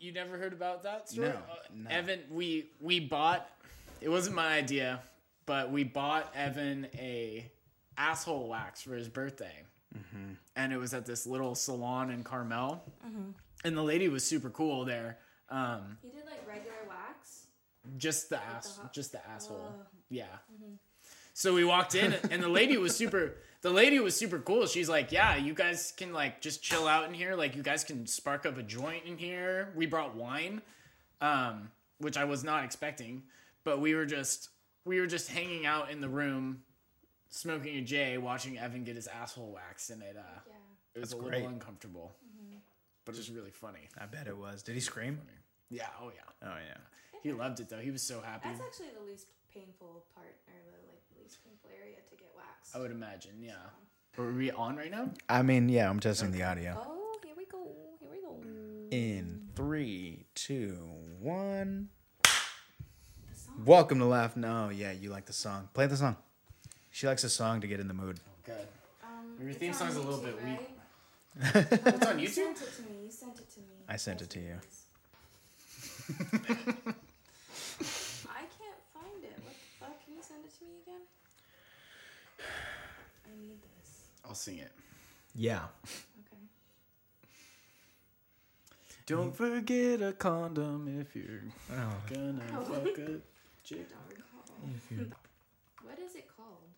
You never heard about that story? No, Uh, no. Evan, we we bought. It wasn't my idea, but we bought Evan a asshole wax for his birthday, Mm-hmm. and it was at this little salon in Carmel, and the lady was super cool there. Um, He did like regular wax. just the ass, hot- just the asshole. Oh. Yeah. So we walked in, and the lady was super. The lady was super cool. She's like, "Yeah, you guys can like just chill out in here. Like, you guys can spark up a joint in here." We brought wine, um, which I was not expecting, but we were just we were just hanging out in the room, smoking a J, watching Evan get his asshole waxed, and it uh, Yeah. it was That's a great. little uncomfortable, but it was really funny. I bet it was. Did he scream? Yeah. Oh yeah. Oh yeah. He loved it though. He was so happy. That's actually the least painful part, or the like least painful area to get waxed. I would imagine. Yeah. Are we on right now? I mean, yeah, I'm testing the audio. Oh, here we go. Here we go. In three, two, one. The song. Welcome to Laugh. No, yeah, you like the song. Play the song. She likes a song to get in the mood. Good. Um, Your theme on song's a little YouTube, bit weak. right? It's on You YouTube. sent it to me. You sent it to me. I sent it to you. I can't find it. What the fuck? Can you send it to me again? I need this. I'll sing it. Yeah. Okay. Don't forget a condom if you're Oh. gonna Oh. fuck a chick. Don't recall. What is it called?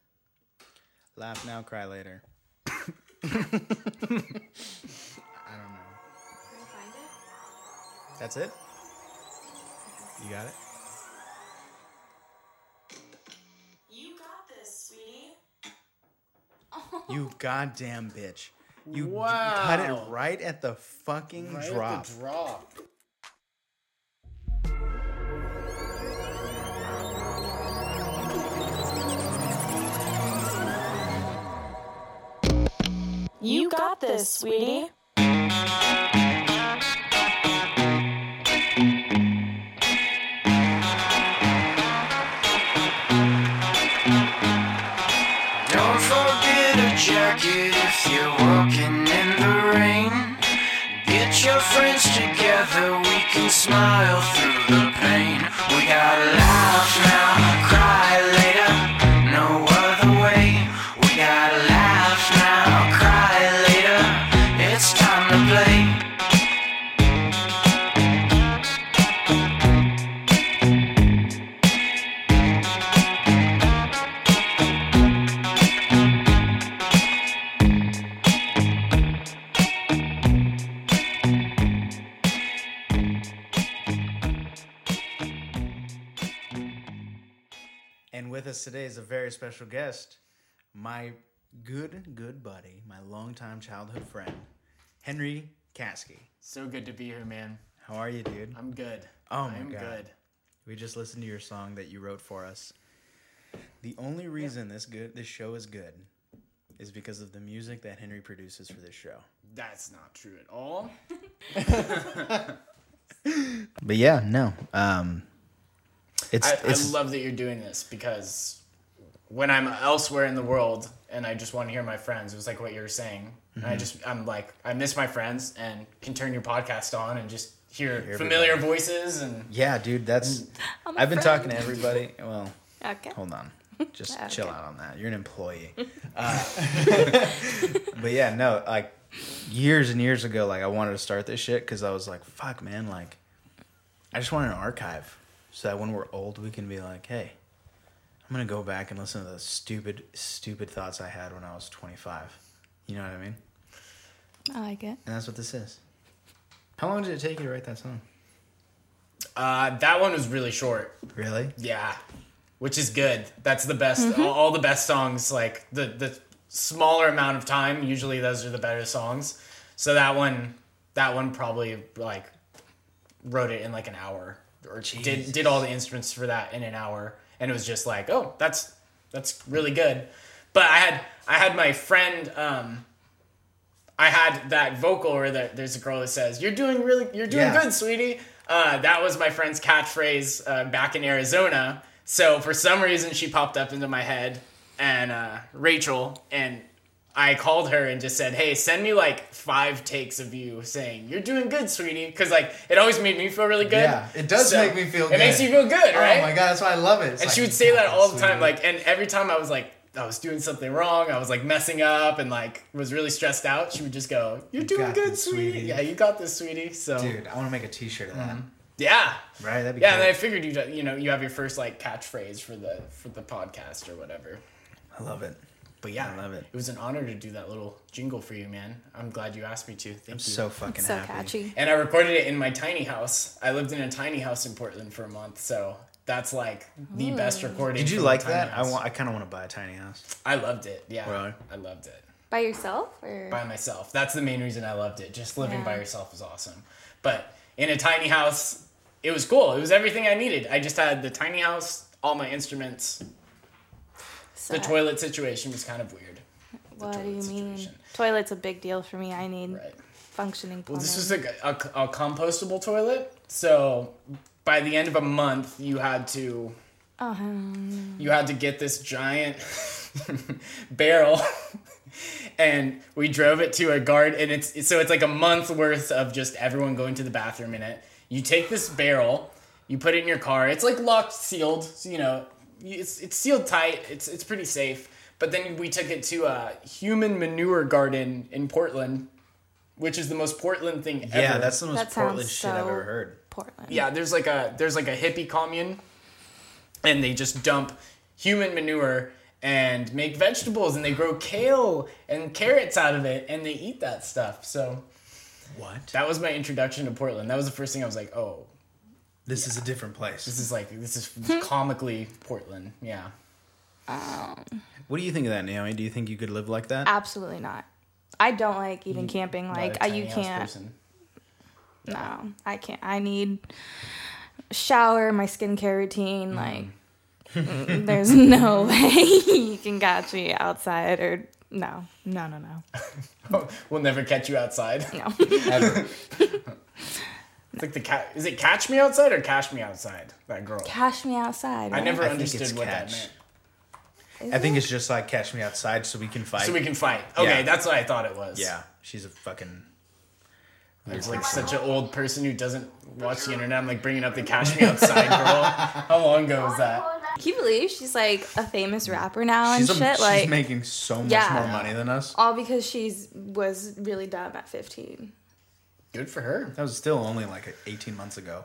Laugh now, cry later. I don't know. Can I find it? That's it? You got it? You goddamn bitch. You Wow. cut it right at the fucking Right at drop. the drop. You got this, sweetie. Can smile through the pain. We gotta laugh now, And with us today is a very special guest, my good, good buddy, my longtime childhood friend, Henry Caskey. So good to be here, man. How are you, dude? I'm good. Oh my I'm God. good. We just listened to your song that you wrote for us. The only reason this good this show is good is because of the music that Henry produces for this show. That's not true at all. But yeah, no. Um it's I, it's I love that you're doing this because when I'm elsewhere in the world and I just want to hear my friends, it was like what you were saying. Mm-hmm. I just I'm like I miss my friends and can turn your podcast on and just hear Hear familiar voices and yeah, dude, that's I'm a I've been friend. talking to everybody. Well, Okay. hold on. Just Okay. chill out on that. You're an employee. Uh, but yeah, no, like years and years ago, like I wanted to start this shit because I was like, fuck, man, like I just wanted an archive so that when we're old, we can be like, hey, I'm gonna go back and listen to the stupid, stupid thoughts I had when I was 25. You know what I mean? I like it. And that's what this is. How long did it take you to write that song? uh, that one was really short. Really? Yeah, which is good. That's the best. All, all the best songs, like the the smaller amount of time, usually those are the better songs. So that one, that one probably like wrote it in like an hour, or did did all the instruments for that in an hour, and it was just like, oh, that's that's really good. But I had I had my friend. Um, I had that vocal where the, there's a girl that says, "You're doing really, you're doing Yeah. good, sweetie." Uh, that was my friend's catchphrase uh, back in Arizona. So for some reason, she popped up into my head, and uh, Rachel, and I called her and just said, "Hey, send me like five takes of you saying you're doing good, sweetie," because like it always made me feel really good. Yeah, it does make me feel good. It makes you feel good, oh, right? Oh my god, that's why I love it. It's and like, she would say that all the sweetie. time, like, and every time I was like, I was doing something wrong, I was like messing up, and like was really stressed out. She would just go, "You're doing got good, this, sweetie. sweetie." Yeah, you got this, sweetie." So dude, I want to make a T-shirt of that. Mm-hmm. yeah, Right? That'd be yeah. cool. And I figured you, you know, you have your first like catchphrase for the for the podcast or whatever. I love it. But yeah, I love it. It was an honor to do that little jingle for you, man. I'm glad you asked me to. Thank I'm you. so fucking so happy. catchy. and I recorded it in my tiny house. I lived in a tiny house in Portland for a month, so that's like the mm. best recording. Did you like tiny that? I want. I kind of want to buy a tiny house. I loved it. Yeah, Really? I loved it By yourself or by myself. That's the main reason I loved it. Just living Yeah. by yourself was awesome. But in a tiny house, it was cool. It was everything I needed. I just had the tiny house, all my instruments. So The toilet situation was kind of weird. What do you toilet mean? Toilet's a big deal for me. I need Right. functioning Well, this was a, a, a compostable toilet. So by the end of a month, you had to hmm. you had to get this giant barrel and we drove it to a guard and it's so it's like a month worth of just everyone going to the bathroom in it you take this barrel you put it in your car it's like locked sealed so, you know it's, it's sealed tight it's it's pretty safe but then we took it to a human manure garden in portland which is the most portland thing ever Yeah, that's the most That sounds Portland shit I've ever heard. Portland. yeah, there's like a there's like a hippie commune, and they just dump human manure and make vegetables, and they grow kale and carrots out of it, and they eat that stuff. So What? that was my introduction to Portland. That was the first thing I was like, oh, This is a different place. this is like this is comically Portland. Yeah, What do you think of that, Naomi? Do you think you could live like that? Absolutely not. I don't like even camping. Like a I, you tiny house can't. person. No, I can't. I need shower, my skincare routine. Mm. Like, there's no way you can catch me outside or no, no, no, no, we'll never catch you outside. no. Ever. It's like the cat. Is it catch me outside or cash me outside? That girl. Cash me outside. I right? never I think understood it's what that catch. meant. Is I think it? it's just like catch me outside so we can fight. So we can fight. Okay, Yeah. that's what I thought it was. yeah, she's a fucking. It's like such an old person who doesn't watch the internet. I'm like bringing up the Cash Me Outside girl. How long ago was that? Can you believe she's like a famous rapper now and She's, a, shit? she's like making so much Yeah. more money than us. all because she's was really dumb at 15. Good for her. That was still only like 18 months ago.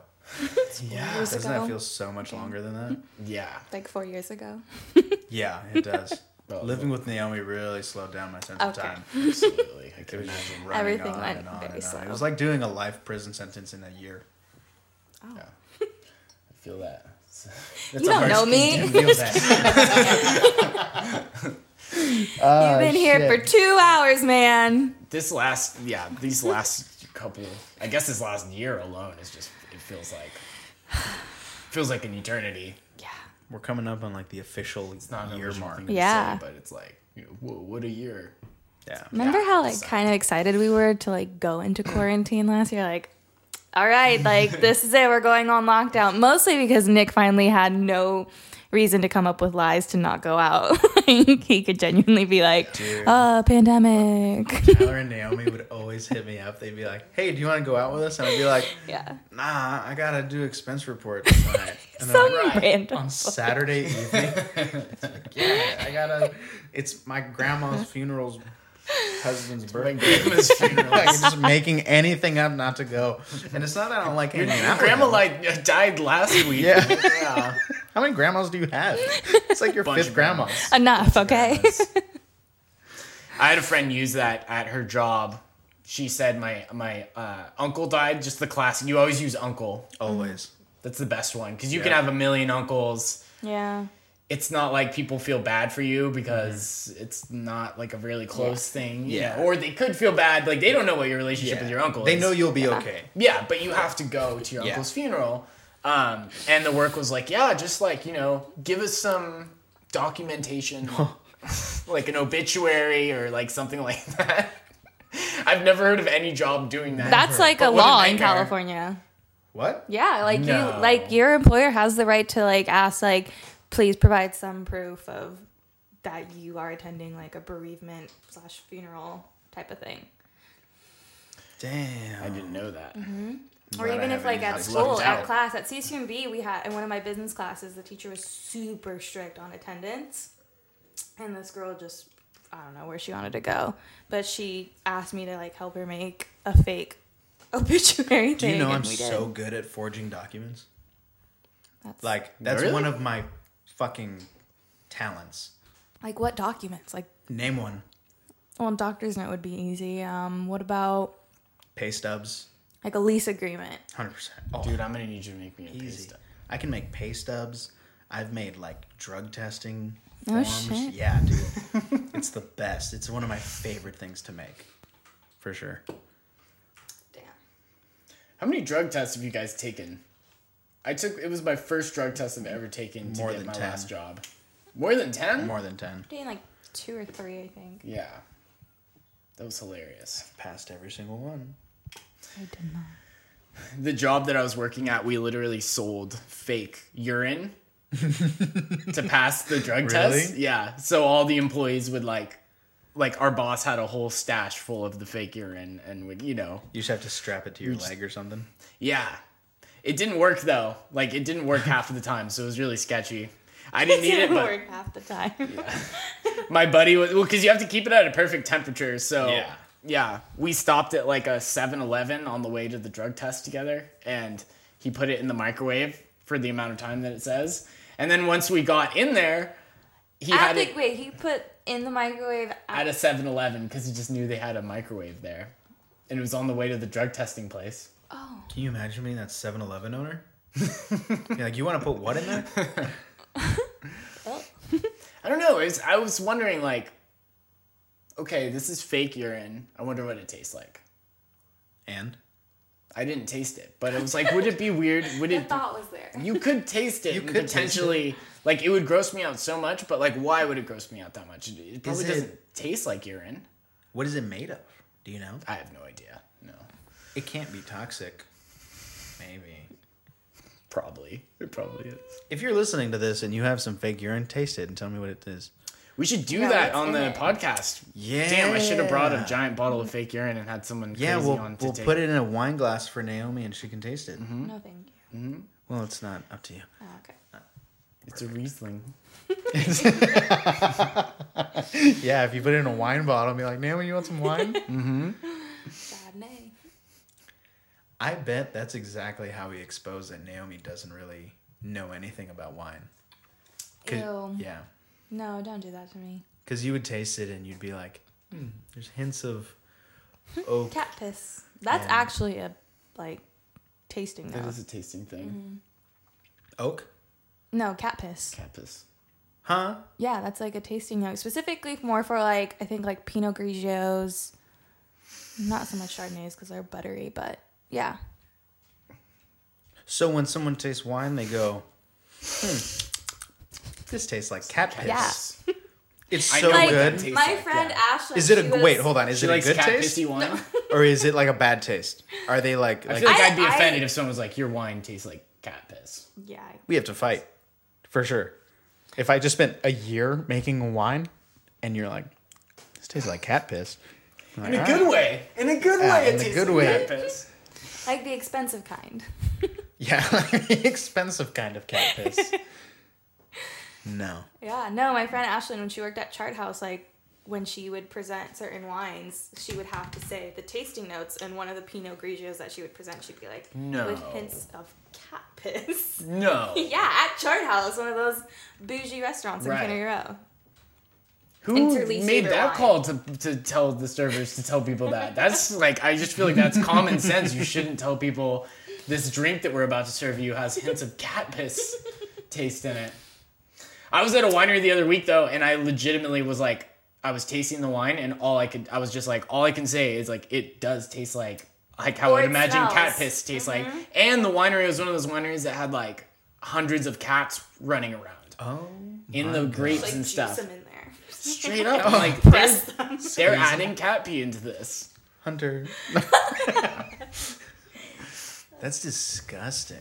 Yeah. Years Doesn't ago. that feel so much longer than that? Yeah. like four years ago. Yeah, it does. Well, Living with Naomi really slowed down my sense of time. Absolutely. I It can was imagine. just running Everything on went and on very and on. slow. It was like doing a life prison sentence in a year. Oh. I feel that. That's You don't know me. to feel that. You've been here for oh, two hours, man. this last, yeah, these last couple, I guess this last year alone is just, it feels like, feels like an eternity. Yeah. We're coming up on like the official It's not an year original mark. Yeah. say, but it's like, you know, whoa, what a year. Yeah. Remember Yeah, how like so- kind of excited we were to like go into quarantine last year? Like, all right, like this is it. We're going on lockdown. Mostly because Nick finally had no reason to come up with lies to not go out. like, he could genuinely be like, Dude. "Uh, pandemic." Tyler and Naomi would always hit me up. They'd be like, "Hey, do you want to go out with us?" And I'd be like, yeah. "Nah, I gotta do expense report tonight." And Some like, random. on Saturday evening. Like, yeah, I gotta. It's my grandma's funeral's husband's My birthday. grandma's funeral. like just making anything up not to go, and it's not that I don't like hanging out. Grandma like died last week. Yeah. yeah. How many grandmas do you have? It's like your Bunch fifth grandma. grandmas. Enough, okay? I had a friend use that at her job. She said my my uh, uncle died. Just the classic. You always use uncle. Always. That's the best one because you can have a million uncles. yeah. It's not like people feel bad for you because it's not like a really close thing. you Yeah. know, Or they could feel bad. Like they don't know what your relationship with your uncle They is. know you'll be okay. Yeah, but you have to go to your Yeah. uncle's funeral. Um, and the work was like, yeah, just like, you know, give us some documentation, like an obituary or like something like that. I've never heard of any job doing that. That's like But a what law in. California. What? Yeah, like No. you like your employer has the right to like ask like please provide some proof of that you are attending like a bereavement slash funeral type of thing. Damn. I didn't know that. Mm-hmm. or glad I even if like at school at class at CCMB we had in one of my business classes the teacher was super strict on attendance and this girl just I don't know where she wanted to go but she asked me to like help her make a fake obituary Do thing you know and I'm we did. so good at forging documents? That's, Like that's Really? one of my fucking talents. like what documents like Name one. well doctor's note would be easy um what about Pay stubs. like a lease agreement Hundred percent. Oh, Dude, I'm gonna need you to make me a pay stub. I can make pay stubs. I've made like drug testing Oh, shit. Yeah, dude. it's the best. It's one of my favorite things to make. For sure. damn How many drug tests have you guys taken? I took it was my first drug test I've ever taken to More get than my 10. last job. More than ten? More than ten. doing like two or three I think Yeah. That was hilarious. Passed every single one. I did not The job that I was working at, we literally sold fake urine to pass the drug test. Really? Yeah. So all the employees would like like our boss had a whole stash full of the fake urine and would, you know, You just have to strap it to your just- leg or something. yeah. It didn't work though. Like it didn't work half of the time, so it was really sketchy. I didn't need it, didn't but work half the time my buddy was well because you have to keep it at a perfect temperature. So Yeah. yeah, we stopped at like a 7-Eleven on the way to the drug test together, and he put it in the microwave for the amount of time that it says. And then once we got in there, he At had the, it wait, he put in the microwave at a 7-Eleven because he just knew they had a microwave there, and it was on the way to the drug testing place. Oh, Can you imagine being that 7 Eleven owner? You're like, you want to put what in there? I don't know. It's, I was wondering like, okay, this is fake urine. I wonder what it tastes like. And? I didn't taste it, but it was like, would it be weird? Would the it? thought was there. You could taste it. You and could taste potentially like it would gross me out so much, but like, why would it gross me out that much? It- It probably it- doesn't taste like urine. What is it made of? Do you know? I have no idea. No, It can't be toxic. Maybe. probably it probably is. If you're listening to this and you have some fake urine, taste it and tell me what it is. We should do Yeah, that on the it? podcast. Yeah. Damn, I should have brought a giant bottle of fake urine and had someone crazy Yeah, we'll, on to we'll take. put it in a wine glass for Naomi and she can taste it. Mm-hmm. No, thank you. Mm-hmm. Well, it's not up to you. Oh, okay. It's a Riesling. Yeah, if you put it in a wine bottle and be like, Naomi, you want some wine? Bad name. I bet that's exactly how we expose that Naomi doesn't really know anything about wine. Ew. Yeah. No, don't do that to me. Because you would taste it and you'd be like, hmm, there's hints of oak. Cat piss. That's Yeah. actually a like tasting That note. is a tasting thing. Oak? No, cat piss. Cat piss. Huh? Yeah, that's like a tasting note. Specifically more for like I think like Pinot Grigios. Not so much Chardonnays because they're buttery, but yeah. So when someone tastes wine, they go, hmm, this tastes like cat piss. Yeah. It's I so know like what that good. tastes my like, friend yeah. Ashley. Is it she a was- wait? Hold on. Is She it a likes good cat taste, pissy wine. or is it like a bad taste? Are they like? I like feel like I- I, would be I- offended if someone was like, "Your wine tastes like cat piss." Yeah. we have to fight for sure. If I just spent a year making wine, and you're like, this tastes like cat piss. I'm like, In a "All good right." way. In a good Yeah, way. in it a tastes good like way. Cat piss. Like the expensive kind. Yeah, the expensive kind of cat piss. no. Yeah, no, my friend Ashlyn, when she worked at Chart House, like when she would present certain wines, she would have to say the tasting notes, and one of the Pinot Grigios that she would present, she'd be like, No. with hints of cat piss. No. yeah, at Chart House, one of those bougie restaurants in Right. Cannery Row. Who Interleaf made that wine. call to, to tell the servers to tell people that? That's like I just feel like that's common sense. You shouldn't tell people this drink that we're about to serve you has hints of cat piss taste in it. I was at a winery the other week though, and I legitimately was like, I was tasting the wine, and all I could, I was just like, all I can say is like, it does taste like like how Or I'd it imagine cat smells. Mm-hmm. piss tastes like. And the winery was one of those wineries that had like hundreds of cats running around Oh. in the grapes Like and juice stuff. Them in there. Straight up, I'm like Press they're, them. they're adding cat pee into this. Hunter. That's disgusting.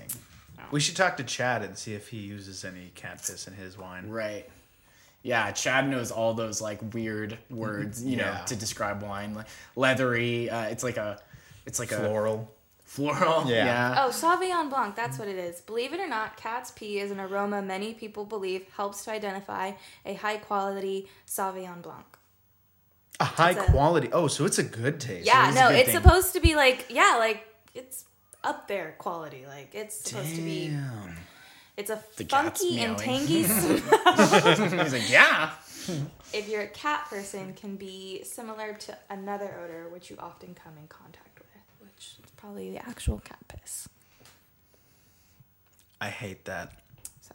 We should talk to Chad and see if he uses any cat piss in his wine. Right. Yeah, Chad knows all those like weird words, you know, Yeah. to describe wine. Like leathery. Uh, it's like a, it's like a Floral. Floral. Yeah. Yeah. Oh, Sauvignon Blanc, that's what it is. Believe it or not, cat's pee is an aroma many people believe helps to identify a high quality Sauvignon Blanc. A high a- quality. Oh, so it's a good taste. Yeah, is a no, it's thing. supposed to be like, yeah, like it's up there quality. Like it's supposed to be, Damn. it's a The funky and tangy smell. He's like, yeah. if you're a cat person, can be similar to another odor which you often come in contact with, which is probably the actual cat piss. I hate that. So,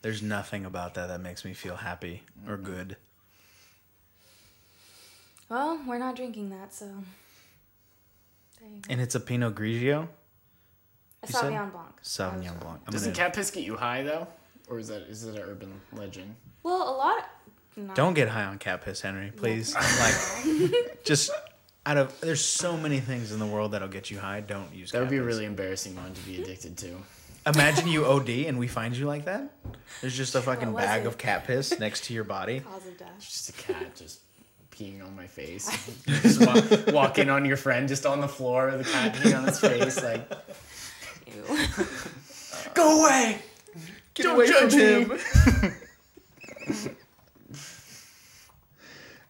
There's nothing about that that makes me feel happy or good. well, we're not drinking that, so. There you go. And it's a Pinot Grigio. A you said? Blanc. Sauvignon Blanc. I'm Doesn't gonna- cat piss get you high though, or is that is it an urban legend? Well, a lot. no. Don't get high on cat piss, Henry. Please. like, just out of there's so many things in the world that'll get you high. Don't use. That would be a really embarrassing one to be addicted to. Imagine you OD and we find you like that. There's just a fucking bag it? of cat piss next to your body. Cause of death. Just a cat just peeing on my face. just walk, walk in on your friend just on the floor with a cat peeing on his face. Like, Ew. go away. Get Don't away judge from me. him.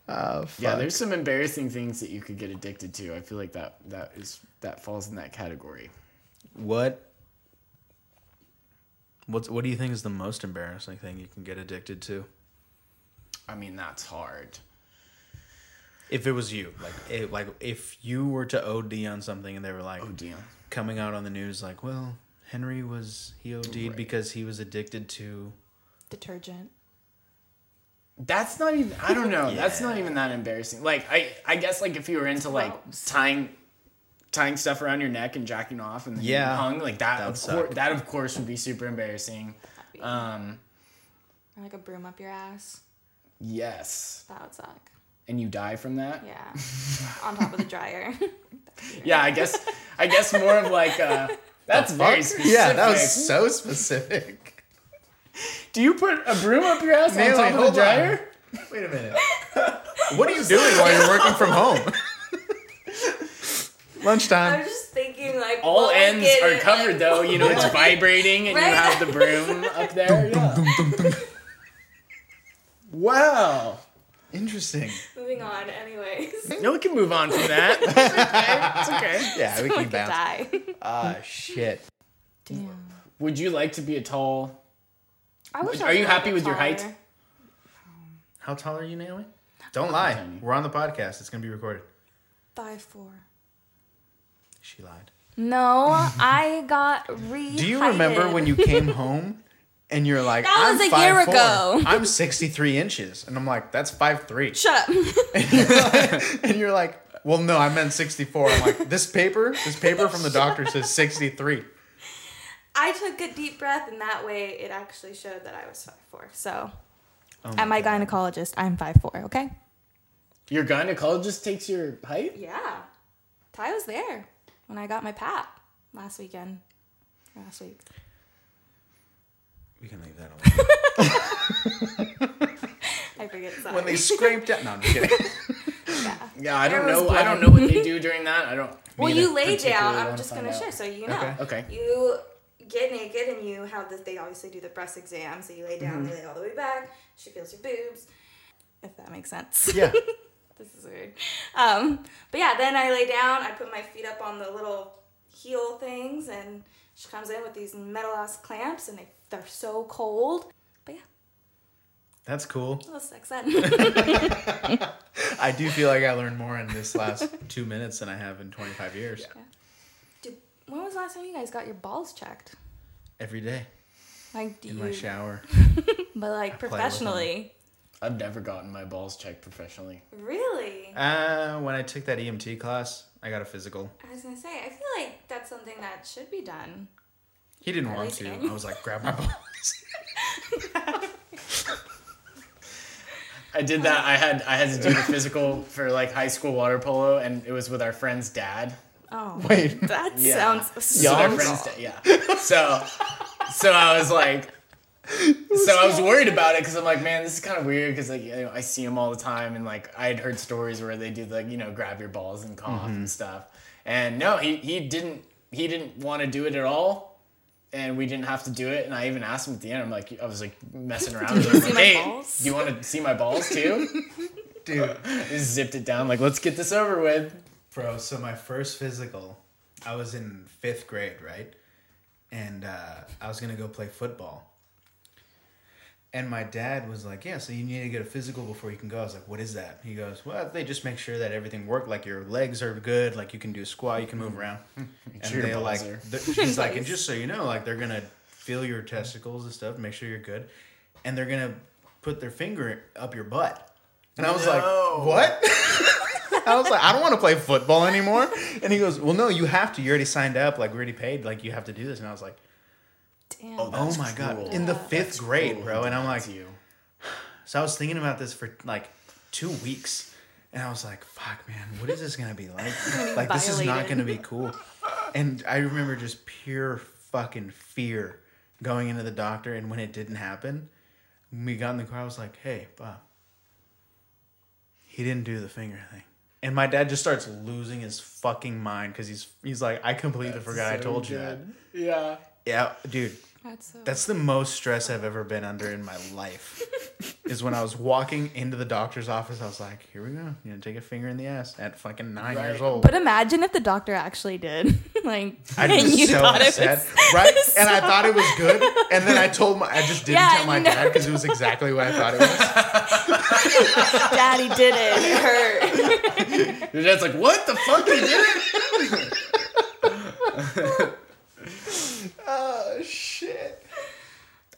Oh, Yeah, there's some embarrassing things that you could get addicted to. I feel like that that is that falls in that category. What? What's what do you think is the most embarrassing thing you can get addicted to? I mean, that's hard. If it was you, like, it, like if you were to OD on something and they were like Oh, damn. coming out on the news, like, well, Henry was he OD'd Right. because he was addicted to. Detergent. That's not even. I don't know. That's not even that embarrassing. Like I, I guess like if you were into like tying, tying stuff around your neck and jacking off and then Yeah. yeah, hung like that. That of course, suck. that of course would be super embarrassing. Um, or like a broom up your ass. yes, That would suck. and you die from that. Yeah. On top of the dryer. Yeah, I guess. I guess more of like. Uh, that's very specific. Yeah, that was so specific. Do you put a broom up your ass on Naomi, top of the hold dryer? Wait a minute. what are you doing while you're working from home? Lunchtime. I'm just thinking like All what ends are it, covered like- though. You know, it's vibrating and Right. you have the broom up there. Yeah. Wow. Interesting. Moving on, anyways. No, we can move on from that. It's okay. It's okay. Yeah, we can bounce. die. Ah, shit. Damn. Would you like to be a tall? I wish I Are was you happy little with your height? How tall are you, Naomi? Don't lie. We're on the podcast. It's gonna be recorded. Five four. She lied. No, I got re. Do you remember when you came home and you're like, That I'm was a year 5'4". ago. I'm 63 inches. And I'm like, that's five three. Shut up. and you're like, well, no, I meant 64. I'm like, this paper, this paper from the doctor says 63. I took a deep breath, and that way it actually showed that I was five four. So, Oh at my God. gynecologist, I'm five four. Okay. Your gynecologist takes your height? Yeah, Ty was there when I got my pap last weekend. Last week. We can leave that alone. I forget. Sorry. when they scraped out. No, I'm just kidding. yeah. Yeah, I don't was know. I don't know what they do during that. I don't. Well, you lay down. I'm just gonna out. share so you know. Okay. Okay. You get naked and you have this. They obviously do the breast exam, so you lay down, Mm-hmm. they lay all the way back. She feels your boobs, if that makes sense. Yeah. this is weird. Um, but yeah, then I lay down. I put my feet up on the little heel things, and she comes in with these metal ass clamps, and they they're so cold. But yeah, That's cool. a little sex ed. I do feel like I learned more in this last two minutes than I have in 25 years. Dude, when was the last time you guys got your balls checked? Every day Like, do in you? my shower. But like with them. professionally. I've never gotten my balls checked professionally. Really? Uh, when I took that EMT class, I got a physical. I was gonna say, I feel like that's something that should be done. He didn't At want to. annual. I was like, grab my balls. I did that. I had I had to do the physical for like high school water polo, and it was with our friend's dad. Oh, Wait. that Yeah. sounds With our so friend's yeah. So, so I was like, so I was worried about it because I'm like, man, this is kind of weird because like you know, I see him all the time and like I had heard stories where they do like you know grab your balls and cough Mm-hmm. and stuff. And no, he he didn't he didn't want to do it at all. And we didn't have to do it. And I even asked him at the end. I'm like, I was like messing around. with him, like, hey, do you want to see my balls too? Dude. Just zipped it down. Like, let's get this over with. Bro, so my first physical, I was in fifth grade, right? And uh, I was gonna go play football. And my dad was like, "Yeah, so you need to get a physical before you can go." I was like, "What is that?" He goes, "Well, they just make sure that everything worked. Like your legs are good, like you can do a squat, you can move around." and they like, are- th- he's like, and just so you know, like they're gonna feel your testicles and stuff, make sure you're good, and they're gonna put their finger up your butt. And I was No. like, "What?" I was like, I don't want to play football anymore. And he goes, Well, no, you have to. You already signed up. Like, we already paid. Like, you have to do this. And I was like, Damn. Oh, Oh That's my God. In the Yeah. fifth grade, Cool, bro. And I'm like, you. So I was thinking about this for like two weeks. And I was like, Fuck, man, what is this going to be like? like, this is not going to be cool. And I remember just pure fucking fear going into the doctor. And when it didn't happen, when we got in the car, I was like, Hey, Bob, he didn't do the finger thing. And my dad just starts losing his fucking mind because he's he's like, I completely forgot I So told you that. Yeah. Yeah, dude, That's so. that's the most stress I've ever been under in my life. is when I was walking into the doctor's office, I was like, here we go. You know, take a finger in the ass at fucking nine Right. years old. but imagine if the doctor actually did. like, I and was you so thought upset, it was. right? And I thought it was good, and then I told my, I just didn't Yeah, tell my you dad because it was exactly what I thought it was. Daddy did it. It hurt. Your dad's like, what the fuck? You did it? oh shit!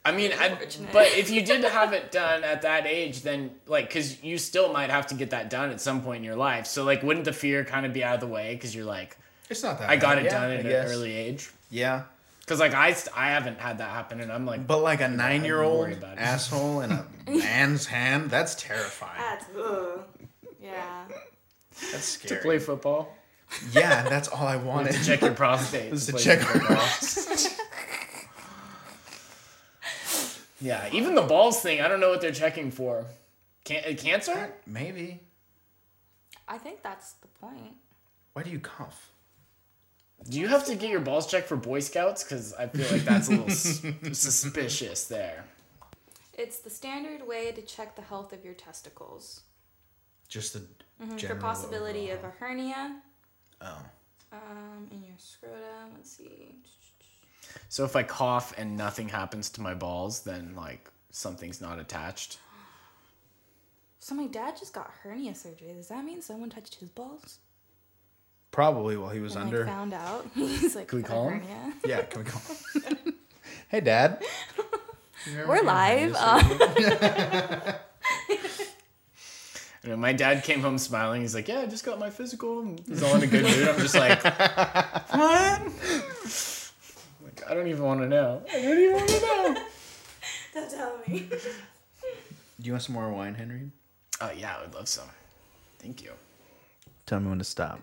I mean, I, but if you did have it done at that age, then like, because you still might have to get that done at some point in your life. So like, wouldn't the fear kind of be out of the way? Because you're like, It's not that. I got bad. it Yeah, done at an early age. Yeah, Because like I, I haven't had that happen, and I'm like, but like a nine-year-old worry about it. asshole in a man's hand, that's terrifying. That's, ugh. Yeah. That's scary. to play football, Yeah, that's all I wanted. to check your prostate, was to play check football. yeah, even the balls thing, I don't know what they're checking for. Can- uh, cancer? Maybe. I think that's the point. Why do you cough? Do you have to get your balls checked for Boy Scouts? Because I feel like that's a little s- suspicious there. It's the standard way to check the health of your testicles. Just the Mm-hmm, For possibility overall. of a hernia Oh. um, in your scrotum. Let's see. So if I cough and nothing happens to my balls, then like something's not attached. So my dad just got hernia surgery. Does that mean someone touched his balls? Probably while he was And under. like found out. He's like, Can we call him?" hernia. Yeah, can we call? hey, Dad. We're live. Uh, You know, my dad came home smiling. He's like, "Yeah, I just got my physical." He's all in a good mood. I'm just like, "What?" Like, I don't even want to know. I don't even want to know. don't tell me. Do you want some more wine, Henry? Oh yeah, I would love some. Thank you. Tell me when to stop.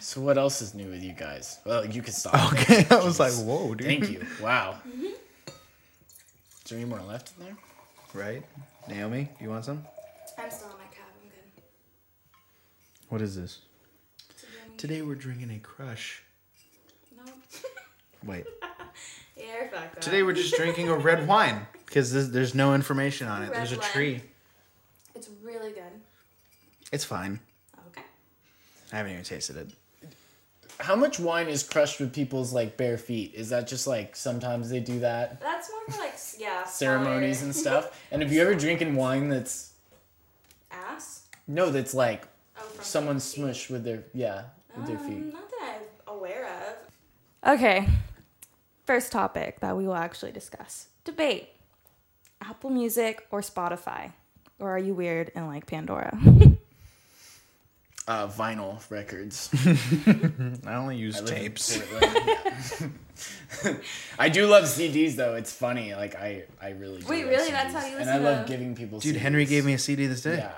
So what else is new with you guys? Well, you can stop. Okay, I was like, whoa, dude. Thank you. Wow. Mm-hmm. Is there any more left in there? Right, Naomi, do you want some? I'm still on my cab. I'm good. What is this? Today we're drinking a crush. No. Wait. Yeah, fuck that. Today we're just drinking a red wine because there's, there's no information on it. Red There's a wine. tree. It's really good. It's fine. Okay. I haven't even tasted it. How much wine is crushed with people's like bare feet? Is that just like sometimes they do that That's more for like yeah ceremonies smaller and stuff? And have you ever drinking wine that's ass. no, that's like Oh, someone people's feet. smushed with their yeah with their Um, feet? Not that I'm aware of. Okay. First topic that we will actually discuss debate Apple Music or Spotify? Or are you weird and like Pandora? Uh, vinyl records. I only use I tapes. I do love CDs though. It's funny. Like I, I really. Do Wait, love really? That's CDs. how you listen. And I listen love to- giving people. CDs. Dude, CDs. Henry gave me a CD this day. Yeah.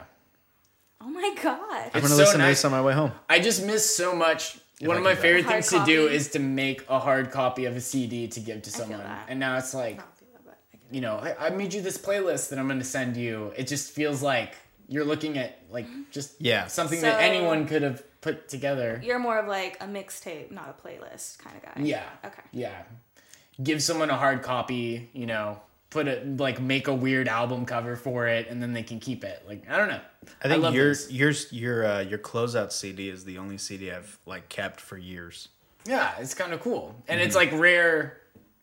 oh my god. I'm It's gonna so listen to this on my way home. I just miss so much. One I of my favorite Hard things to do is to make a hard copy of a CD to give to feel someone. that. And now it's like, I that, I you know, I, I made you this playlist that I'm going to send you. It just feels like you're looking at like just Yeah. something So- that anyone could have put together. You're more of like a mixtape, not a playlist kind of guy. Yeah. Okay. Yeah. Give someone a hard copy, you know, put it like make a weird album cover for it and then they can keep it. Like I don't know. I think love your those. yours your uh, your closeout CD is the only CD I've like kept for years. Yeah, it's kind of cool. And it's like rare.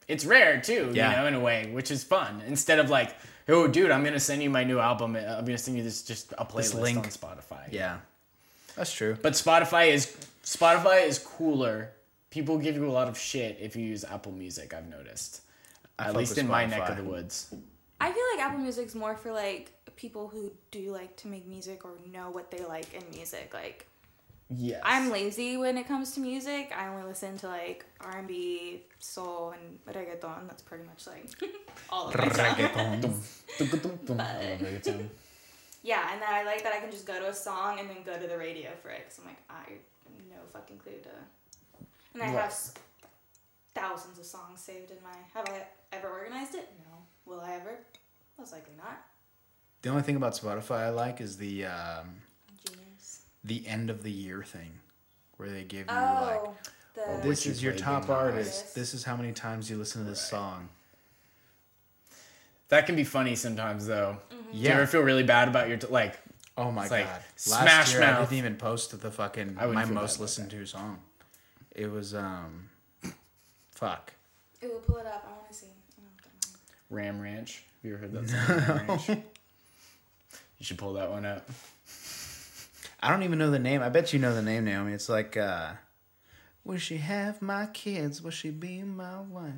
It's rare too, Mm-hmm. Yeah. you know, in a way, which is fun. Instead of like, oh, dude, I'm gonna send you my new album. uh, I'm gonna send you this just a playlist link. on Spotify. Yeah, that's true. But Spotify is Spotify is cooler. People give you a lot of shit if you use Apple Music. I've noticed, I at least with in my neck of the woods. I feel like Apple Music's more for like people who do like to make music or know what they like in music. Like Yes, I'm lazy when it comes to music. I only listen to like R and B, soul, and reggaeton. That's pretty much like all of my stuff. Yeah, and then I like that I can just go to a song and then go to the radio for it. Cause I'm like, I have no fucking clue to. And I Right. have thousands of songs saved in my. Have I ever organized it? No. Will I ever? Most likely not. The only thing about Spotify I like is the um. The end of the year thing, where they give you like, Oh, the. this is your top artist. artist. This is how many times you listen to this song. That can be funny sometimes, though. Mm-hmm. Do you ever feel really bad about your t- like? Oh my god! like Last Smash year I didn't even post the fucking I my most about listened to song. It was um, fuck. it will pull it up. I want to see. Oh, come on. Ram Ranch. Have you ever heard that song? Ram Ranch? You should pull that one up. I don't even know the name. I bet you know the name, Naomi. It's like, uh, Will she have my kids? Will she be my wife?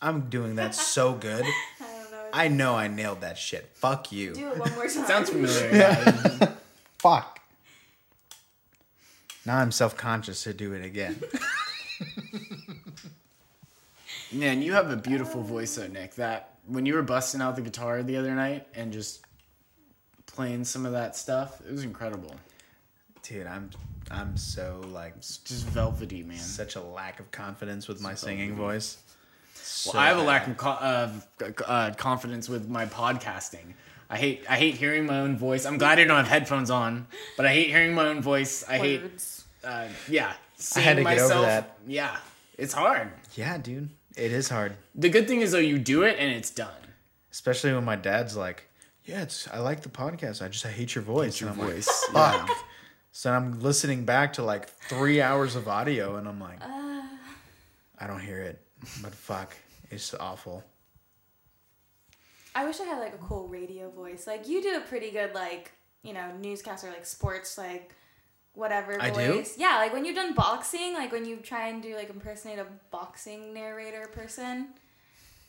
I'm doing that so good. I don't know. I know I nailed that shit. Fuck you. Do it one more time. Sounds familiar. yeah. Fuck. Now I'm self conscious to do it again. Man, you have a beautiful voice, though, Nick. That when you were busting out the guitar the other night and just playing some of that stuff, it was incredible. Dude, I'm I'm so like It's just velvety, man. such a lack of confidence with my singing voice. Well, I have a lack of, co- of uh, confidence with my podcasting. I hate I hate hearing my own voice. I'm glad I don't have headphones on, but I hate hearing my own voice. I hate uh, yeah. Seeing had to get over myself, that. Yeah, it's hard. Yeah, dude. It is hard. The good thing is though, you do it and it's done. Especially when my dad's like, "Yeah, it's I like the podcast. I just I hate your voice." your and I'm voice, like, "Fuck." So I'm listening back to like three hours of audio, and I'm like, Uh. I don't hear it, but fuck, it's awful. I wish I had like a cool radio voice. Like you do a pretty good like you know newscaster like sports like whatever I do? voice. Yeah, like when you've done boxing, like when you try and do like impersonate a boxing narrator person.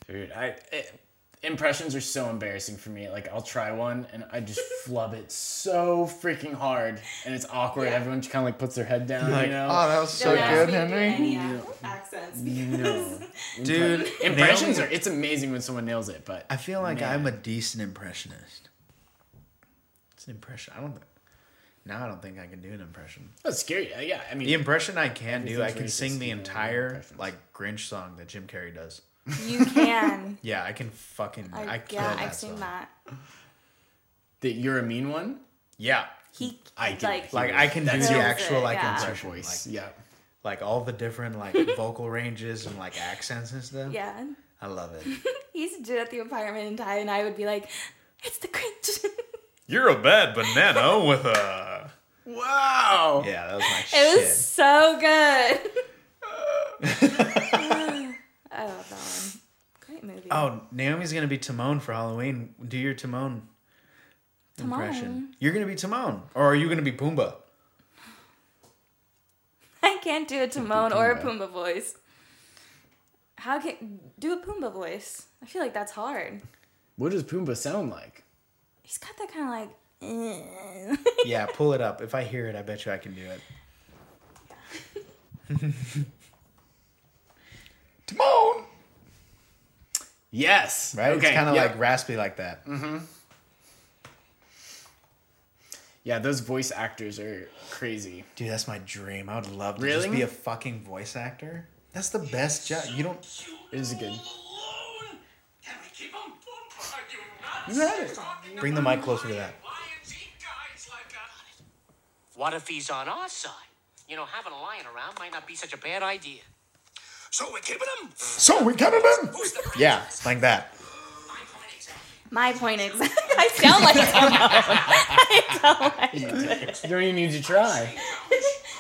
Dude, I it, impressions are so embarrassing for me. Like I'll try one and I just flub it so freaking hard, and it's awkward. Yeah. Everyone just kind of like puts their head down, Like, you know. oh, that was so Don't ask good, me Henry. any ac- accents. no, Dude, impressions are. It's amazing when someone nails it, but I feel like Man. I'm a decent impressionist. It's an impression. I don't. Now I don't think I can do an impression. that's scary. Uh, Yeah, I mean, The impression I can do, I Everything's can sing racist, the you know, entire impressions. like Grinch song that Jim Carrey does. You can. Yeah, I can fucking. I, I, kill yeah, that I've seen song. that. that you're a mean one. Yeah, He I can- like like I can do That's the your- actual like yeah. That's your impression, voice. like, yeah. like all the different like vocal ranges and like accents and stuff. yeah. I love it. He used to do it at the apartment and Ty and I would be like, "It's the cringe." You're a bad banana with a. Wow. Yeah, that was my It shit. It was so good. I love that one. Great movie. Oh, Naomi's gonna be Timon for Halloween. Do your Timon, impression. You're gonna be Timon, or are you gonna be Pumbaa? I can't do a Timon or a Pumbaa. Pumbaa voice. How can do a Pumbaa voice? I feel like that's hard. What does Pumbaa sound like? He's got that kind of like. eh. Yeah, pull it up. If I hear it, I bet you I can do it. Timon, Yes. right? Okay. it's kind of yep. like raspy like that. Yeah, those voice actors are crazy. Dude, that's my dream. I would love to Really? just be a fucking voice actor. That's the best job. You don't. It is a good. Can we keep 'em? Are you You had it. Bring the mic closer to that. lions eat guys like us. What if he's on our side? You know, having a lion around might not be such a bad idea. So we're keeping him. So we're keeping him Who's the prince? Yeah, like that. My point exactly. My point exactly. I sound like I sound like You don't even need to try.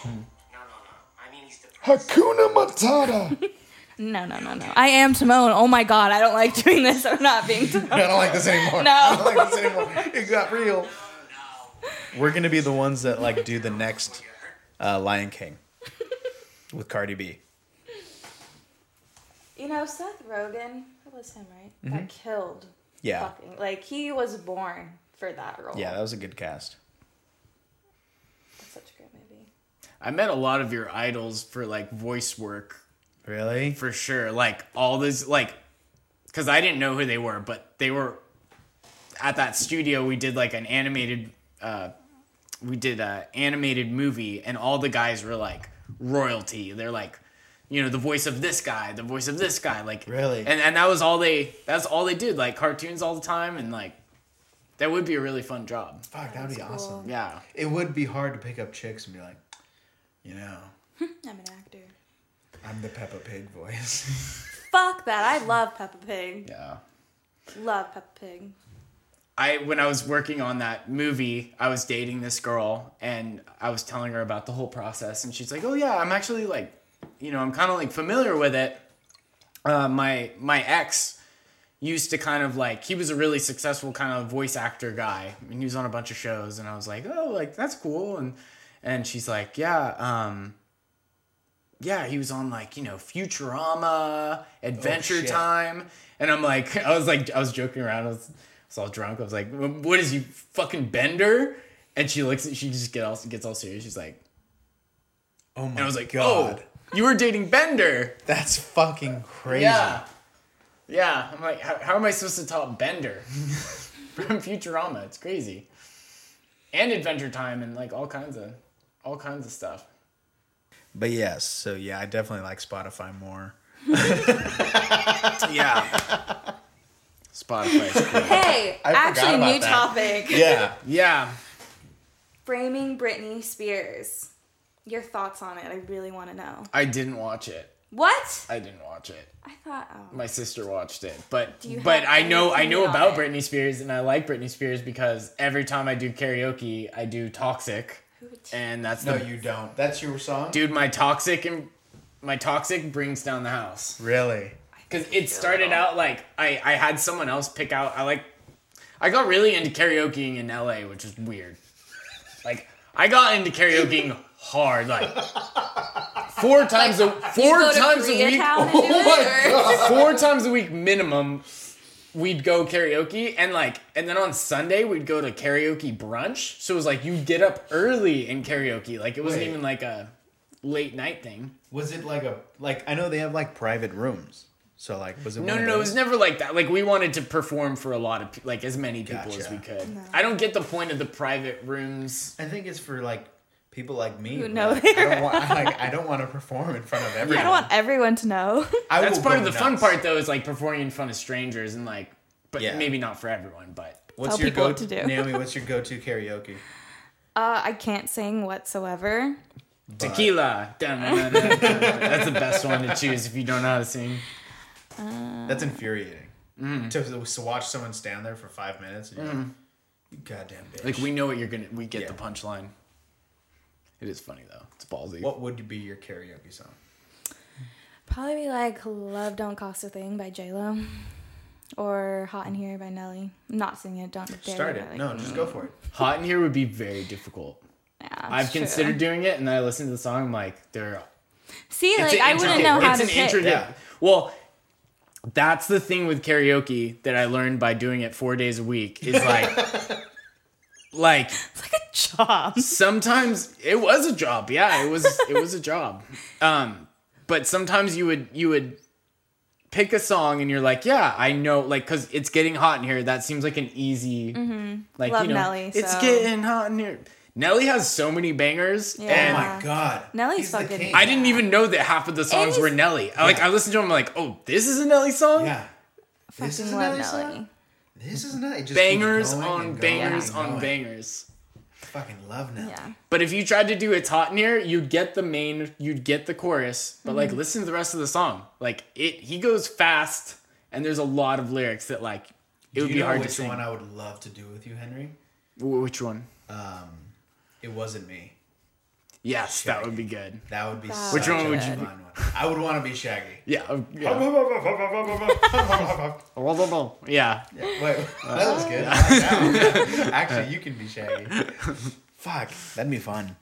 No, no, no. I mean, he's the prince. Hakuna Matata. No, no, no, no. I am Timon. Oh my god, I don't like doing this or not being Timon. I don't like this anymore. No. I don't like this anymore. It got real. We're gonna be the ones that like do the next uh, Lion King with Cardi B. You know, Seth Rogen, that was him, right? Got killed. Yeah, Fucking, like he was born for that role. yeah, that was a good cast. That's such a great movie. I met a lot of your idols for like voice work Really? for sure. Like all this, like, because I didn't know who they were, but they were at that studio. We did like an animated, uh, we did a animated movie, and all the guys were like royalty. They're like, you know, the voice of this guy, the voice of this guy, like Really? and and that was all they. That's all they did, like cartoons all the time, and like that would be a really fun job. Fuck, that would be awesome. Yeah, It would be hard to pick up chicks and be like, you know, I'm an actor. I'm the Peppa Pig voice. Fuck that. I love Peppa Pig. yeah. Love Peppa Pig. I when I was working on that movie, I was dating this girl and I was telling her about the whole process and she's like, "Oh yeah, I'm actually like, you know, I'm kind of like familiar with it." Uh, my my ex used to kind of like he was a really successful kind of voice actor guy and he was on a bunch of shows and I was like, "Oh, like that's cool." And and she's like, "Yeah, um yeah, he was on like, you know, Futurama, Adventure shit. Time. And I'm like, I was like, I was joking around. I was, I was all drunk. I was like, what is he, fucking Bender? And she looks, at, she just get all, gets all serious. She's like, Oh my and I was like, oh, god, oh, you were dating Bender. that's fucking crazy. Yeah. Yeah. I'm like, how, how am I supposed to top Bender from Futurama? It's crazy. And Adventure Time and like all kinds of, all kinds of stuff. But yes, so yeah, I definitely like Spotify more. Yeah. Spotify's cool. Hey, I actually, about new that. topic. Yeah. Yeah. Framing Britney Spears. Your thoughts on it? I really want to know. I didn't watch it. What? I didn't watch it. I thought. Oh. My sister watched it, but but I know I know about on it? Britney Spears and I like Britney Spears because every time I do karaoke, I do Toxic, and that's No, the you don't. That's your song? dude. My Toxic and my Toxic brings down the house Really? because it started out like I I had someone else pick out. I like I got really into karaokeing in LA, which is weird. Like I got into karaokeing hard, like four times a four times a week. Koreatown and do oh it, or- four times a week minimum we'd go karaoke and like and then on sunday we'd go to karaoke brunch. So it was like you'd get up early in karaoke. Like it wasn't Wait. even like a late night thing. Was it like a like I know they have like private rooms. So like was it no one no no it was never like that. Like we wanted to perform for a lot of pe- like as many people as we could. I don't get the point of the private rooms. I think it's for like people like me. Who who, know like, I don't want I, like I don't want to perform in front of everyone. I don't want everyone to know. I that's part of the fun part though is like performing in front of strangers and like but Yeah. maybe not for everyone but What's Tell your go what to do. Naomi, what's your go-to karaoke? Uh, I can't sing whatsoever. tequila that's the best one to choose if you don't know how to sing That's infuriating. Mm. To, to watch someone stand there for five minutes and you're like, you goddamn bitch. Like we know what you're gonna. We get Yeah. the punchline. It is funny though. It's ballsy. what would be your karaoke song? Probably be like "Love Don't Cost a Thing" by J Lo, or "Hot in Here" by Nelly. I'm not singing it. Don't dare. Start it. like, No, just go for it. Hot in here would be very difficult. yeah, I've it's true. considered doing it, and then I listened to the song. I'm like, they're. See, like I wouldn't know how it's to an pick. intricate- Yeah. Well, that's the thing with karaoke that I learned by doing it four days a week. Is like, like It's like a job. sometimes it was a job. Yeah, it was. It was a job. Um, but sometimes you would you would pick a song and you're like, yeah, I know, like, cause it's getting hot in here. That seems like an easy, like, Mm-hmm. Love you know, Nelly, it's getting hot in here. Nelly has so many bangers, Yeah. and Oh my god. Nelly's the fucking- king. I didn't even know that half of the songs he's- were Nelly. I Like, I listened to him, I'm like, oh, this is a Nelly song. Yeah. This Fucking is a love Nelly Nelly. song? This is not. It just Bangers on bangers and on going. bangers. Fucking love Nelly. Yeah. But if you tried to do it's hot in here, you'd get the main, you'd get the chorus. But Mm-hmm. like, listen to the rest of the song. Like it, he goes fast, and there's a lot of lyrics that like it Do would be know hard to sing. Which one I would love to do with you, Henry? Wh- Which one? Um, It wasn't me. Yes, that would be good. That would be That Which one would you fun one. I would want to be Shaggy. Yeah, uh, yeah. yeah. Wait, that was good. I like that. Actually, you can be Shaggy. Fuck, that'd be fun.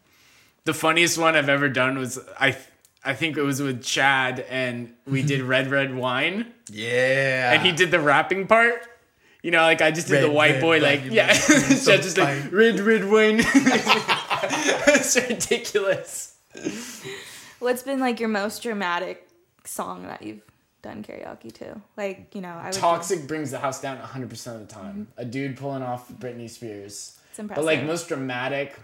The funniest one I've ever done was I, I think it was with Chad, and we did Red Red Wine, Yeah. and he did the rapping part. You know, like I just did Red, the white red boy, wine, like yeah, Chad so just like red red wine. it's ridiculous. What's been like your most dramatic song that you've done karaoke to? Like, you know, I would Toxic brings the house down 100% of the time. Mm-hmm. A dude pulling off Britney Spears. It's But like most dramatic,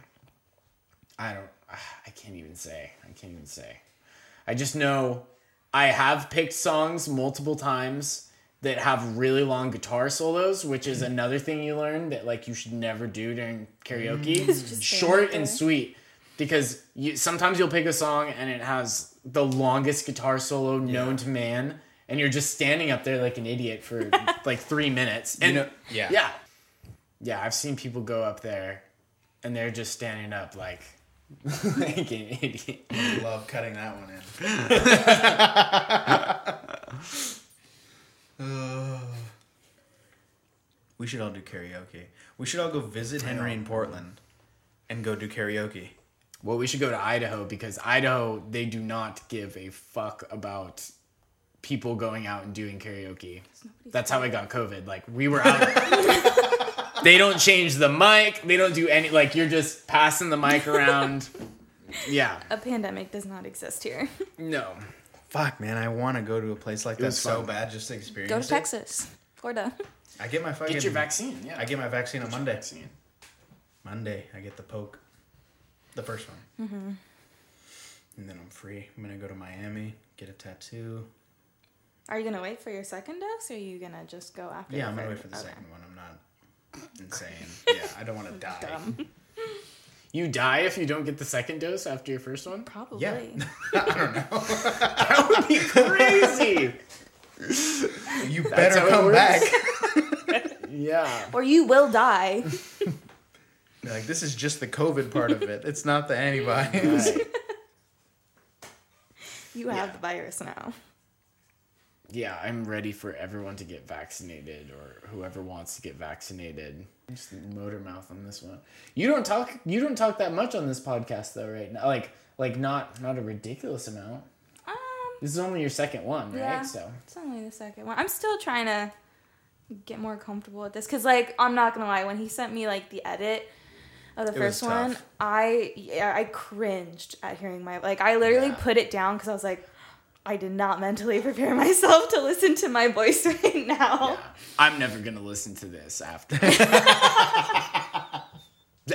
I don't, I can't even say. I can't even say. I just know I have picked songs multiple times that have really long guitar solos, which is another thing you learn that like you should never do during karaoke. Short and sweet. Because you sometimes you'll pick a song and it has the longest guitar solo known to man, and you're just standing up there like an idiot for like three minutes. And know- yeah. yeah, yeah. I've seen people go up there, and they're just standing up like like an idiot. I love cutting that one in. Uh, we should all do karaoke. We should all go visit Henry in Portland and go do karaoke. Well, we should go to Idaho because Idaho they do not give a fuck about people going out and doing karaoke. That's how I got COVID. Like we were out. they don't change the mic. They don't do any. Like you're just passing the mic around. Yeah. a pandemic does not exist here. No. Fuck, man, I want to go to a place like that so fun. bad just to experience Go to it. Texas, Florida. I get my fucking Get your vaccine. Yeah. I get my vaccine on Monday. vaccine. Monday, I get the poke, the first one, mm-hmm. and then I'm free. I'm gonna go to Miami, get a tattoo. Are you gonna wait for your second dose, or are you gonna just go after? Yeah, the I'm gonna wait for the Okay. second one. I'm not insane. yeah, I don't want to die. Dumb. You die if you don't get the second dose after your first one. Probably. Yeah. I don't know. that would be crazy. You better come back. yeah. Or you will die. Like this is just the COVID part of it. It's not the antibodies. Right. You have the virus now. Yeah, I'm ready for everyone to get vaccinated or whoever wants to get vaccinated. Just motor mouth on this one. You don't talk you don't talk that much on this podcast though, right now. Like like not not a ridiculous amount. Um, This is only your second one, right? Yeah. So it's only the second one. I'm still trying to get more comfortable with this because, like, I'm not gonna lie. When he sent me like the edit of the It first one. I yeah, I cringed at hearing my like. I literally Yeah. put it down because I was like, I did not mentally prepare myself to listen to my voice right now. yeah. I'm never gonna listen to this after.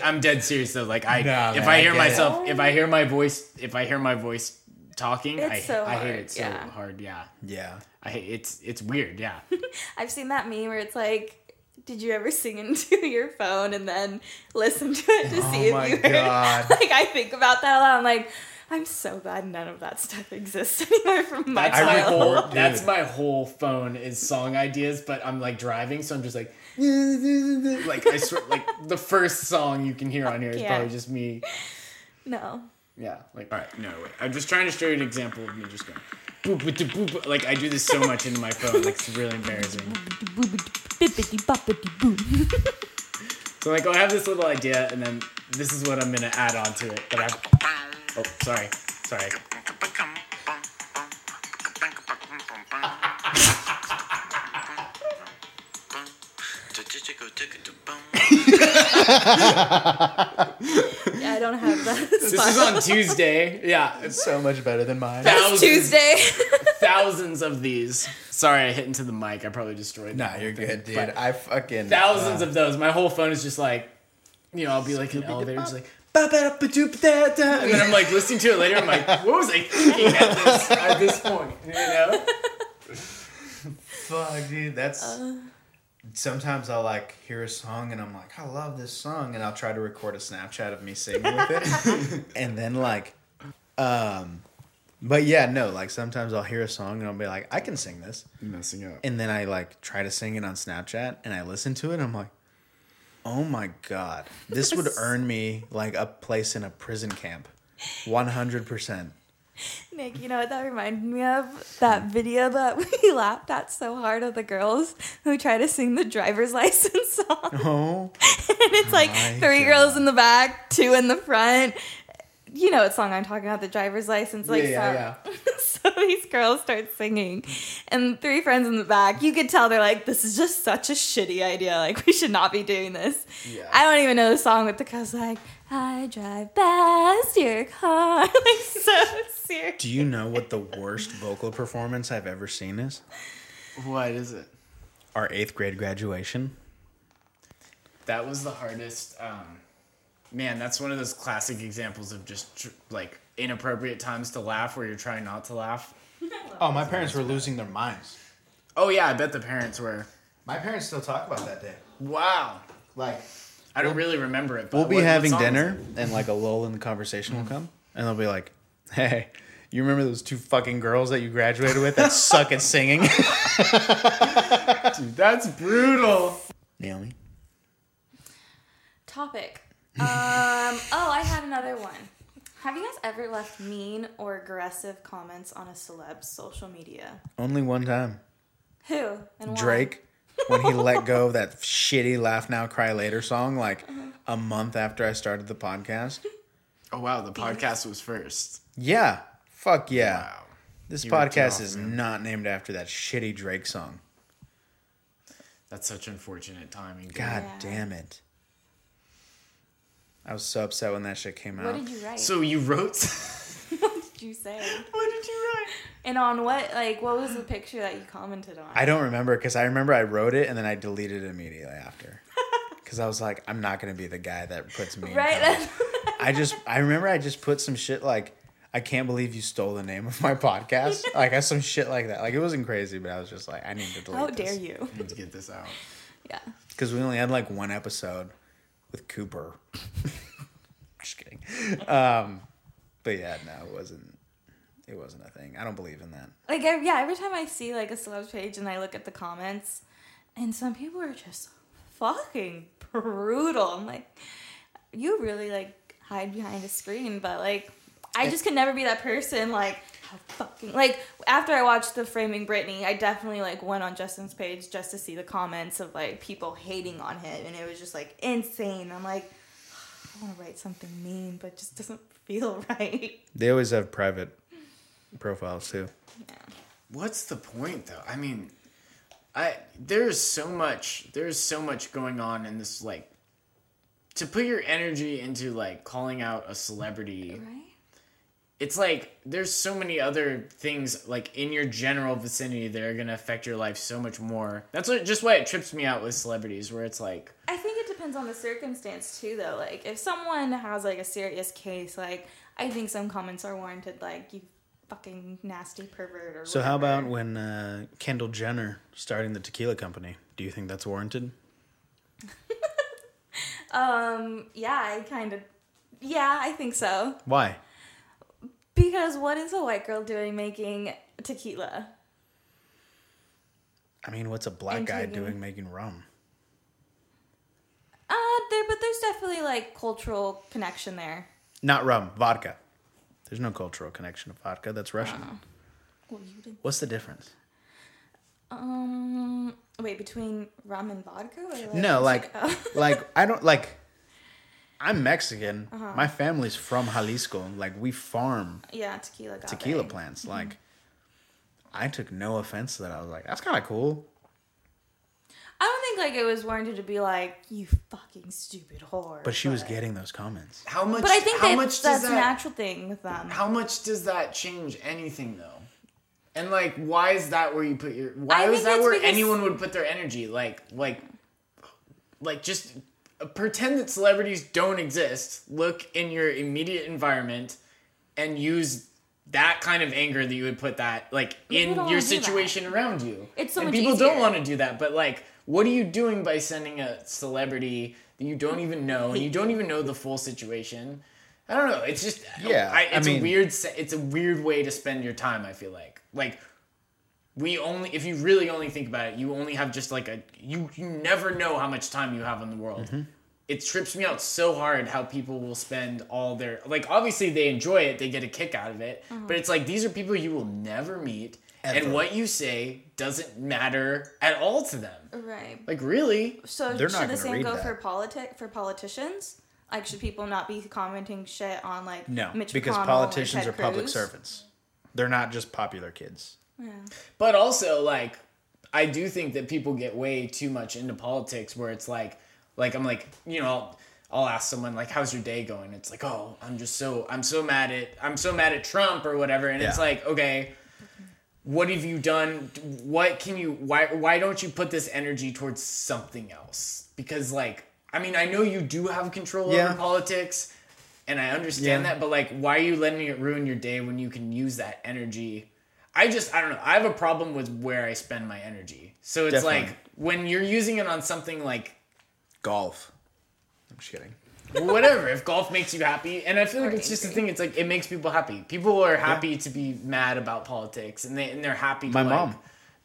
I'm dead serious though. Like I, Nah, if man, I I hear get myself, if I hear my voice, if I hear my voice talking, I, so I hate it so yeah. hard. Yeah, yeah. I hate it's it's weird. Yeah, I've seen that meme where it's like, did you ever sing into your phone and then listen to it to oh see Oh my if you heard? God. Like I think about that a lot. I'm like, I'm so glad none of that stuff exists anymore from my that's my childhood. whole that's my whole phone is song ideas. But I'm like driving, so I'm just like, like I swear, like the first song you can hear on here is probably just me. No. Yeah, like all right, no wait. I'm just trying to show you an example of me just going. Boop, boop, boop, boop. Like I do this so much into my phone, like it's really embarrassing. So like I have this little idea, and then this is what I'm gonna add on to it. But I, oh sorry, sorry. Yeah, I don't have that. This is on Tuesday. Yeah, it's so much better than mine. thousands, Tuesday. thousands of these. Sorry, I hit into the mic. I probably destroyed. Nah, you're thing. good, dude. But I fucking thousands uh, of those. My whole phone is just like, you know, I'll be like in an elevator, just like. "Ba-ba-da-ba-doop-da-da," And then I'm like listening to it later. I'm like, what was I thinking at this at this point? You know? Fuck, dude. That's. Sometimes I'll like hear a song and I'm like, I love this song, and I'll try to record a Snapchat of me singing with it, and then like, um, but yeah, no, like sometimes I'll hear a song and I'll be like, I can sing this, Messing up. and then I like try to sing it on Snapchat and I listen to it, and I'm like, oh my god, this would earn me like a place in a prison camp, one hundred percent. Nick, you know what that reminded me of? That hmm. video that we laughed at so hard of the girls who try to sing the driver's license song. Oh, and it's like three God. girls in the back, two in the front. You know what song I'm talking about? The driver's license, like Yeah, song. so these girls start singing, and three friends in the back. You could tell they're like, "This is just such a shitty idea. Like, we should not be doing this." Yeah. I don't even know the song, but the girls like, "I drive past your car," like so serious. do you know what the worst vocal performance I've ever seen is? What is it? Our eighth grade graduation. That was the hardest. Um, man, that's one of those classic examples of just tr- like inappropriate times to laugh where you're trying not to laugh. Oh, my parents were losing their minds. Oh yeah, I bet the parents were. My parents still talk about that day. Wow. Like, I don't really remember it. But we'll be what- what having song was dinner, it? and like a lull in the conversation will mm-hmm. come, and they'll be like, "Hey, you remember those two fucking girls that you graduated with that suck at singing?" Dude, that's brutal. Naomi. Topic. Um. oh, I had another one. Have you guys ever left mean or aggressive comments on a celeb's social media? Only one time. Who and why? Drake, when he let go of that shitty "Laugh Now, Cry Later" song, like a month after I started the podcast. Oh wow, the podcast was first. Yeah, fuck yeah. Wow. This You podcast off, is man. not named after that shitty Drake song. That's such unfortunate timing. dude. God Yeah. damn it. I was so upset when that shit came out. What did you write? So you wrote. what did you say? what did you write? And on what? Like, what was the picture that you commented on? I don't remember because I remember I wrote it and then I deleted it immediately after. Because I was like, I'm not gonna be the guy that puts me. in right. I just I remember I just put some shit like I can't believe you stole the name of my podcast. like I some shit like that. Like it wasn't crazy, but I was just like, I need to delete. How dare you? I need to get this out. Yeah. Because we only had like one episode with Cooper. just kidding. Um, but yeah, no, it wasn't. It wasn't a thing. I don't believe in that. Like, yeah. Every time I see like a celeb's page and I look at the comments, and some people are just fucking brutal. I'm like, you really like hide behind a screen, but like, I just could never be that person. Like, fucking like after I watched the Framing Britney, I definitely like went on Justin's page just to see the comments of like people hating on him, and it was just like insane. I'm like, I want to write something mean, but it just doesn't feel right. They always have private profiles too. Yeah. What's the point though? I mean, I there's so much there's so much going on in this like to put your energy into like calling out a celebrity. Right. It's like there's so many other things like in your general vicinity that are gonna affect your life so much more. That's what just why it trips me out with celebrities, where it's like I think it depends on the circumstance too, though. Like, if someone has like a serious case, like I think some comments are warranted, like you fucking nasty pervert or. So how about when uh, Kendall Jenner starting the tequila company? Do you think that's warranted? Um. Yeah, I kind of. Yeah, I think so. Why? Because what is a white girl doing making tequila? I mean, what's a black guy doing making rum? Uh, there, but there's definitely like cultural connection there. Not rum, vodka. There's no cultural connection to vodka. That's Russian. Well. What's the difference? Um. Wait, between rum and vodka? Or like No, like, oh. like I don't like. I'm Mexican. Uh-huh. My family's from Jalisco. Like we farm yeah, tequila. Agave. tequila plants. Like, I took no offense to that. I was like, that's kind of cool. I don't think like it was warranted to be like you fucking stupid whore. But she was getting those comments. How much? But I think how that much does that's a that, natural thing with them. How much does that change anything though? And like, why is that where you put your? Why I is that where because- anyone would put their energy? Like, like, like just pretend that celebrities don't exist. Look in your immediate environment, and use that kind of anger that you would put that like in your wanna do that. situation around you. It's so and much people don't want to do that, but like, what are you doing by sending a celebrity that you don't even know and you don't even know the full situation? I don't know. It's just Yeah, I, I it's mean- a weird. It's a weird way to spend your time. I feel like like we only if you really only think about it, you only have just like a you you never know how much time you have in the world. Mm-hmm. It trips me out so hard how people will spend all their like obviously they enjoy it, they get a kick out of it, but it's like these are people you will never meet Ever. and what you say doesn't matter at all to them. right. Like really? So They're should not the gonna same go that. for politic for politicians? Like, should people not be commenting shit on like No, Mitch because McConnell and politicians Ted are public servants. They're not just popular kids. But also, like, I do think that people get way too much into politics where it's like, like, I'm like, you know, I'll, I'll ask someone, like, how's your day going? It's like, oh, I'm just so, I'm so mad at, I'm so mad at Trump or whatever. And it's like, okay, what have you done? What can you, why, why don't you put this energy towards something else? Because, like, I mean, I know you do have control Yeah. over politics. And I understand Yeah. that, but like, why are you letting it ruin your day when you can use that energy I just I don't know. I have a problem with where I spend my energy. So it's Definitely. like when you're using it on something like Golf. I'm just kidding. whatever, if golf makes you happy, and I feel like Or it's just the thing. It's like it makes people happy. People are happy to be mad about politics, and they and they're happy to My like, mom.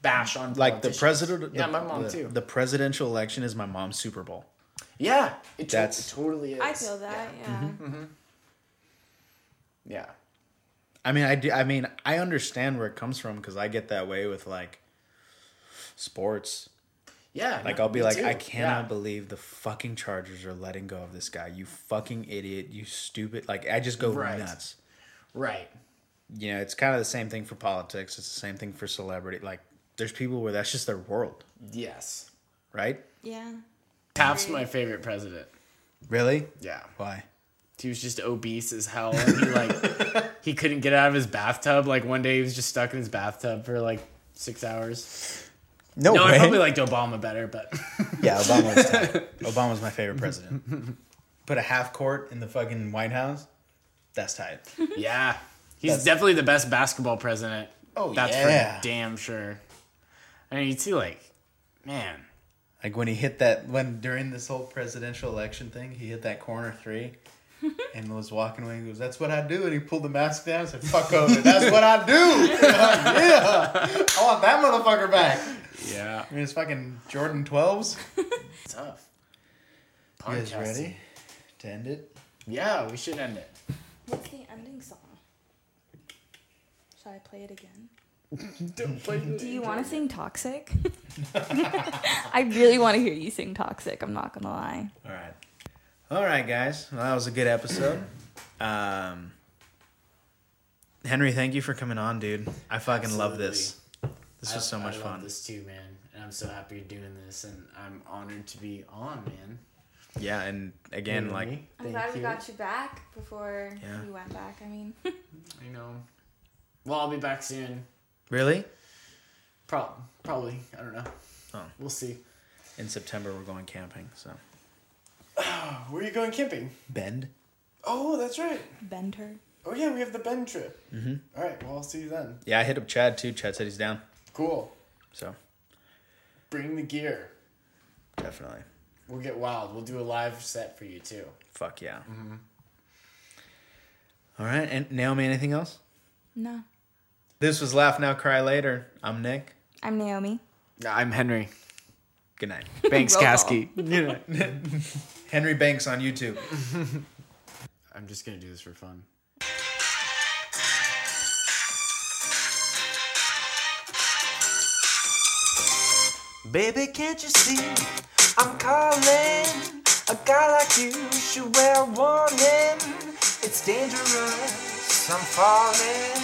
bash on Like the politicians. president. Yeah, the, my mom the- too. The presidential election is my mom's Super Bowl. yeah, it, to- That's- it totally is. I feel that. Yeah. Yeah. Mm-hmm. Mm-hmm. I mean, I do, I mean, I understand where it comes from because I get that way with like sports. Yeah. Like no, I'll be like, too. I cannot Yeah. believe the fucking Chargers are letting go of this guy. You fucking idiot. You stupid. Like I just go Right. nuts. Right. You know, it's kind of the same thing for politics. It's the same thing for celebrity. Like there's people where that's just their world, Yes. right? Yeah. Taft's my favorite president. Really? Yeah. Why? He was just obese as hell. And he like he couldn't get out of his bathtub. Like one day he was just stuck in his bathtub for like six hours. No, No, I probably liked Obama better, but yeah, Obama was tight. Obama's my favorite president. Put a half court in the fucking White House. That's tight. yeah, he's That's- definitely the best basketball president. Oh, that's yeah. for damn sure. I mean, you see, like, man, Like when he hit that when during this whole presidential election thing, he hit that corner three and was walking away. He goes, "That's what I do," and he pulled the mask down. and said, "Fuck COVID, that's what I do." yeah, I want that motherfucker back. yeah, I mean, it's fucking Jordan twelves. tough. You guys ready to end it? Yeah, we should end it. What's the ending song? Should I play it again? Don't play Do you want to sing Toxic? I really want to hear you sing Toxic. I'm not gonna lie. All right, all right, guys. Well, that was a good episode. Um, Henry, thank you for coming on, dude. I fucking love this. This was so much I love fun. This too, man, and I'm so happy you're doing this, and I'm honored to be on, man. Yeah, and again, like I'm Thank glad we you. got you back before Yeah. you went back. I mean, I know. Well, I'll be back soon. really Pro- probably. I don't know. Oh. We'll see. in September we're going camping. So Where are you going camping? Bend. Oh, that's right. Bend her. Oh yeah, we have the Bend trip. Mm-hmm. All right. Well, I'll see you then. Yeah, I hit up Chad too. Chad said he's down. Cool. So Bring the gear. definitely. We'll get wild. We'll do a live set for you too. Fuck yeah. All right, and Naomi, anything else? No, This was Laugh Now Cry Later. I'm Nick. I'm Naomi. I'm Henry Good night. Banks Roll call. Caskey. Henry Banks on YouTube. I'm just gonna do this for fun. Baby, can't you see? I'm calling. A guy like you should wear a warning. It's dangerous. I'm falling.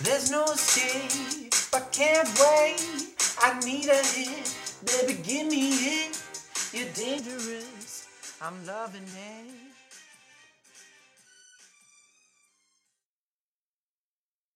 There's no escape. I can't wait. I need a hit. Baby, give me it. You're dangerous. I'm loving it.